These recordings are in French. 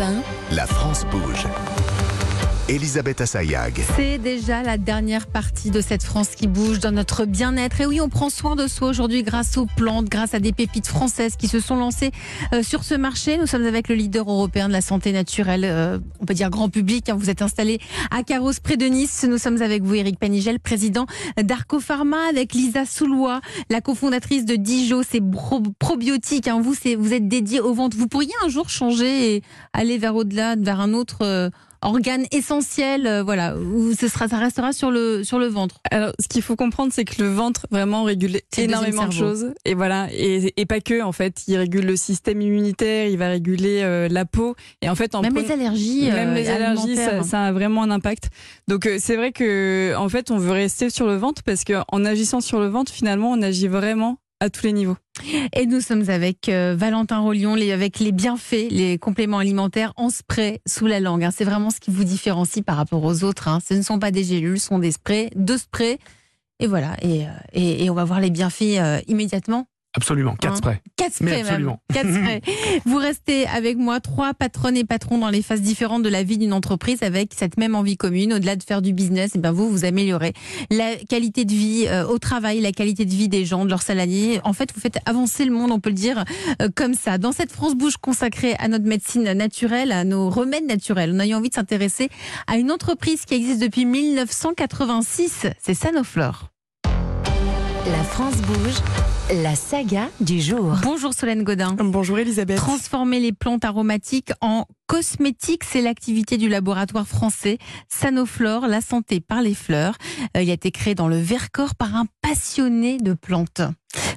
Europe 1. La France bouge. Elisabeth Assayag. C'est déjà la dernière partie de cette France qui bouge dans notre bien-être. Et oui, on prend soin de soi aujourd'hui grâce aux plantes, grâce à des pépites françaises qui se sont lancées euh, sur ce marché. Nous sommes avec le leader européen de la santé naturelle, euh, on peut dire grand public. Hein. Vous êtes installé à Carros près de Nice. Nous sommes avec vous, Eric Panigel, président d'Arco Pharma, avec Lisa Soulois, la cofondatrice de Dijo, c'est probiotique. Hein. Vous, vous êtes dédié aux ventes. Vous pourriez un jour changer et aller vers au-delà, vers un autre. Euh, organe essentiel, euh, voilà, où ce sera, ça restera sur le sur le ventre. Alors, ce qu'il faut comprendre, c'est que le ventre vraiment régule énormément de choses, et voilà, et, et, pas que en fait, il régule le système immunitaire, il va réguler euh, la peau, et en fait, en même les allergies, même les allergies, ça, ça, a vraiment un impact. Donc, euh, c'est vrai que en fait, on veut rester sur le ventre parce qu'en agissant sur le ventre, finalement, on agit vraiment à tous les niveaux. Et nous sommes avec euh, Valentin Rollion, avec les bienfaits, les compléments alimentaires en spray sous la langue. Hein. C'est vraiment ce qui vous différencie par rapport aux autres. Hein. Ce ne sont pas des gélules, ce sont des sprays, deux sprays. Et voilà, et, euh, et, on va voir les bienfaits euh, immédiatement. Absolument, quatre hein sprays. Quatre sprays, même. Quatre sprays. Vous restez avec moi, trois patronnes et patrons dans les phases différentes de la vie d'une entreprise avec cette même envie commune. Au-delà de faire du business, et eh bien vous, vous améliorez la qualité de vie euh, au travail, la qualité de vie des gens, de leurs salariés. En fait, vous faites avancer le monde, on peut le dire euh, comme ça. Dans cette France Bouche consacrée à notre médecine naturelle, à nos remèdes naturels, on a eu envie de s'intéresser à une entreprise qui existe depuis 1986. C'est Sanoflore. La France bouge. La saga du jour. Bonjour Solène Godin. Bonjour Elisabeth. Transformer les plantes aromatiques en cosmétiques, c'est l'activité du laboratoire français Sanoflore, la santé par les fleurs. Euh, il a été créé dans le Vercors par un passionné de plantes.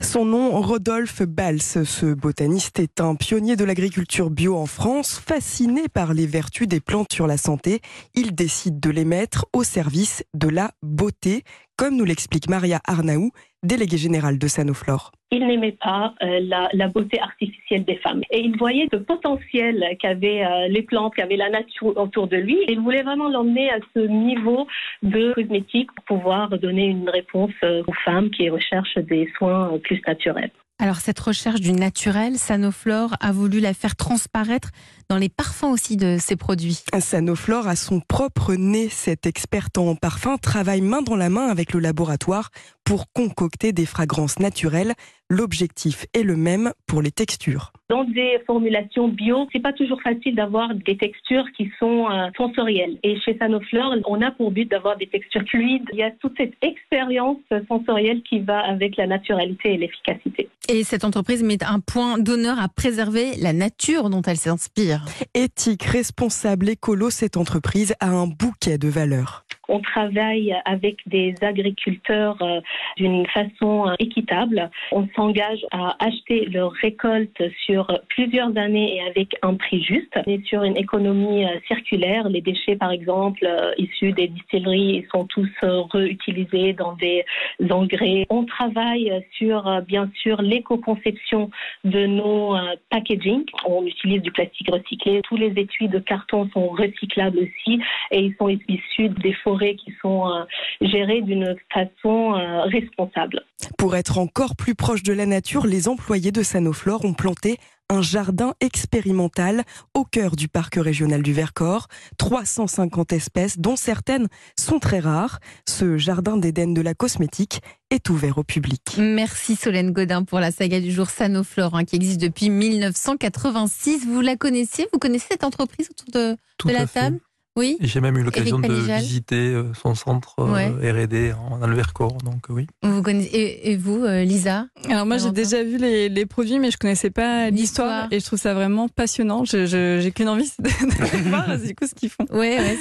Son nom, Rodolphe Bals. Ce botaniste est un pionnier de l'agriculture bio en France. Fasciné par les vertus des plantes sur la santé, il décide de les mettre au service de la beauté, comme nous l'explique Maria Arnaou, déléguée générale de Sanoflore. Il n'aimait pas euh, la, beauté artificielle des femmes. Et il voyait le potentiel qu'avaient euh, les plantes, qu'avait la nature autour de lui. Et il voulait vraiment l'emmener à ce niveau de cosmétique pour pouvoir donner une réponse euh, aux femmes qui recherchent des soins plus naturels. Alors cette recherche du naturel, Sanoflore a voulu la faire transparaître dans les parfums aussi de ses produits. Sanoflore a son propre nez. Cette experte en parfum travaille main dans la main avec le laboratoire pour concocter des fragrances naturelles. L'objectif est le même pour les textures. Dans des formulations bio, c'est pas toujours facile d'avoir des textures qui sont euh, sensorielles. Et chez Sanoflore, on a pour but d'avoir des textures fluides. Il y a toute cette expérience sensorielle qui va avec la naturalité et l'efficacité. Et cette entreprise met un point d'honneur à préserver la nature dont elle s'inspire. Éthique, responsable, écolo, cette entreprise a un bouquet de valeurs. On travaille avec des agriculteurs euh, d'une façon euh, équitable. On s'engage à acheter leurs récoltes sur plusieurs années et avec un prix juste. On est sur une économie euh, circulaire. Les déchets, par exemple, issus des distilleries, sont tous réutilisés dans des engrais. On travaille sur, bien sûr, l'éco-conception de nos packaging. On utilise du plastique recyclé. Tous les étuis de carton sont recyclables aussi et ils sont issus des forêts qui sont euh, gérées d'une façon euh, responsable. Pour être encore plus proche de la nature, les employés de Sanoflore ont planté un jardin expérimental au cœur du parc régional du Vercors. 350 espèces, dont certaines sont très rares. Ce jardin d'Éden de la cosmétique est ouvert au public. Merci Solène Godin pour la saga du jour Sanoflore hein, qui existe depuis 1986. Vous la connaissez Vous connaissez cette entreprise autour de, la table? Oui. J'ai même eu l'occasion de visiter euh, son centre euh, R&D dans le Vercors, donc oui. Vous connaissez, et, vous, euh, Lisa Alors moi, j'ai déjà vu les, produits, mais je connaissais pas l'histoire, et je trouve ça vraiment passionnant. Je, j'ai qu'une envie de voir du coup ce qu'ils font. Oui, ouais,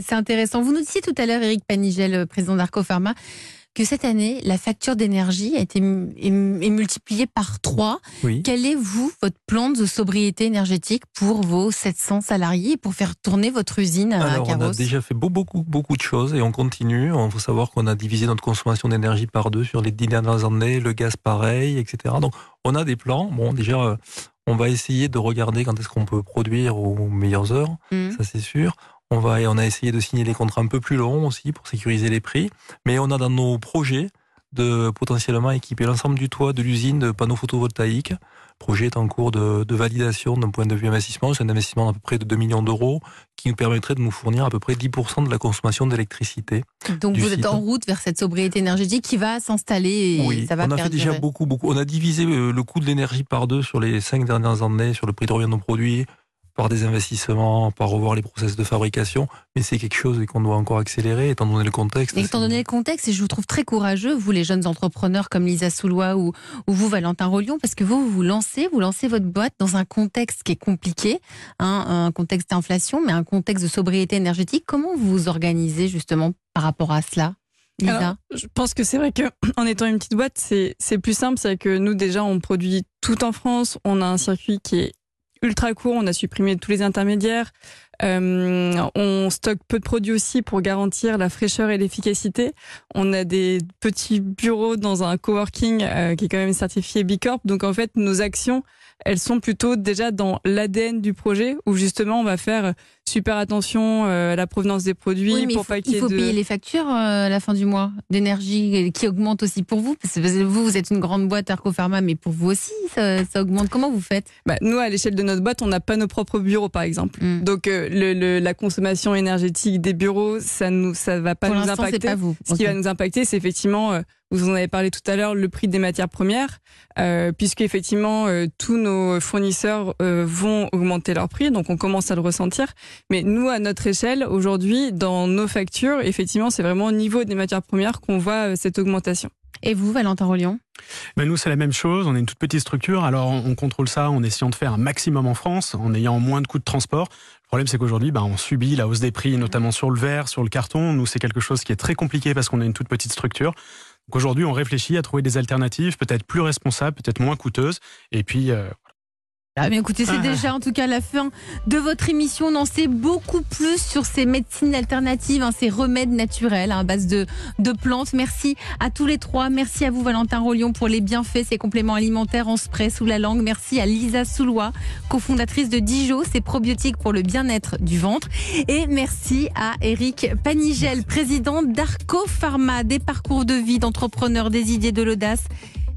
c'est intéressant. Vous nous disiez tout à l'heure, Eric Panigel, président d'Arco Pharma, que cette année, la facture d'énergie a été est multipliée par 3. Quel est, vous, votre plan de sobriété énergétique pour vos 700 salariés pour faire tourner votre usine à On a déjà fait beaucoup, beaucoup de choses et on continue. Il faut savoir qu'on a divisé notre consommation d'énergie par deux sur les dix dernières années, le gaz pareil, etc. Donc, on a des plans. Bon, déjà, euh, on va essayer de regarder quand est-ce qu'on peut produire aux meilleures heures, mmh. ça c'est sûr. On, va, on a essayé de signer des contrats un peu plus longs aussi pour sécuriser les prix. Mais on a dans nos projets de potentiellement équiper l'ensemble du toit de l'usine de panneaux photovoltaïques. projet est en cours de, de validation d'un point de vue investissement. C'est un investissement d'à peu près de 2 millions d'euros qui nous permettrait de nous fournir à peu près 10% de la consommation d'électricité. Donc vous êtes en route vers cette sobriété énergétique qui va s'installer et oui, ça va on a fait déjà beaucoup, beaucoup. On a divisé euh, le coût de l'énergie par deux sur les cinq dernières années, sur le prix de revient de nos produits par des investissements, par revoir les process de fabrication, mais c'est quelque chose qu'on doit encore accélérer étant donné le contexte. étant donné le contexte, et je vous trouve très courageux, vous les jeunes entrepreneurs comme Lisa Soulois ou, ou vous Valentin Rollion, parce que vous, vous lancez, vous lancez votre boîte dans un contexte qui est compliqué, hein, un contexte d'inflation, mais un contexte de sobriété énergétique. Comment vous vous organisez justement par rapport à cela Lisa je pense que c'est vrai que en étant une petite boîte, c'est plus simple, c'est que nous déjà on produit tout en France, on a un circuit qui est ultra court, on a supprimé tous les intermédiaires. Euh, on stocke peu de produits aussi pour garantir la fraîcheur et l'efficacité. On a des petits bureaux dans un coworking euh, qui est quand même certifié Bicorp. Donc en fait, nos actions, elles sont plutôt déjà dans l'ADN du projet où justement on va faire super attention euh, à la provenance des produits pour pas qu'il Il faut payer les factures euh, à la fin du mois d'énergie qui augmente aussi pour vous. Parce que vous, vous êtes une grande boîte Arco Pharma, mais pour vous aussi, ça, augmente. Comment vous faites? Bah, Nous, à l'échelle de notre boîte, on n'a pas nos propres bureaux, par exemple. Hmm. Donc euh, le, la consommation énergétique des bureaux, ça ne ça va pas nous impacter. Pas vous. Ce qui va nous impacter, c'est effectivement vous en avez parlé tout à l'heure, le prix des matières premières, euh, puisque effectivement euh, tous nos fournisseurs euh, vont augmenter leur prix, donc on commence à le ressentir. Mais nous, à notre échelle, aujourd'hui, dans nos factures, effectivement, c'est vraiment au niveau des matières premières qu'on voit euh, cette augmentation. Et vous, Valentin Rollion? Ben Nous, c'est la même chose. On est une toute petite structure. Alors, on contrôle ça en essayant de faire un maximum en France, en ayant moins de coûts de transport. Le problème, c'est qu'aujourd'hui, ben, on subit la hausse des prix, notamment sur le verre, sur le carton. Nous, c'est quelque chose qui est très compliqué parce qu'on est une toute petite structure. Aujourd'hui, on réfléchit à trouver des alternatives, peut-être plus responsables, peut-être moins coûteuses. Et puis, euh, ah, mais écoutez, c'est déjà en tout cas la fin de votre émission. On en sait beaucoup plus sur ces médecines alternatives, hein, ces remèdes naturels hein, à base de, de plantes. Merci à tous les trois. Merci à vous, Valentin Rollion, pour les bienfaits, ces compléments alimentaires en spray sous la langue. Merci à Lisa Soulois, cofondatrice de Dijo, ces probiotiques pour le bien-être du ventre. Et merci à Eric Panigel, président d'Arco Pharma, des parcours de vie d'entrepreneurs, des idées de l'audace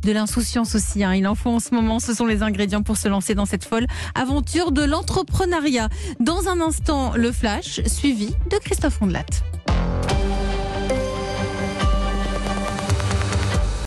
de l'insouciance aussi. Hein. Il en faut en ce moment. Ce sont les ingrédients pour se lancer dans cette folle aventure de l'entrepreneuriat. Dans un instant, le flash suivi de Christophe Rondelat.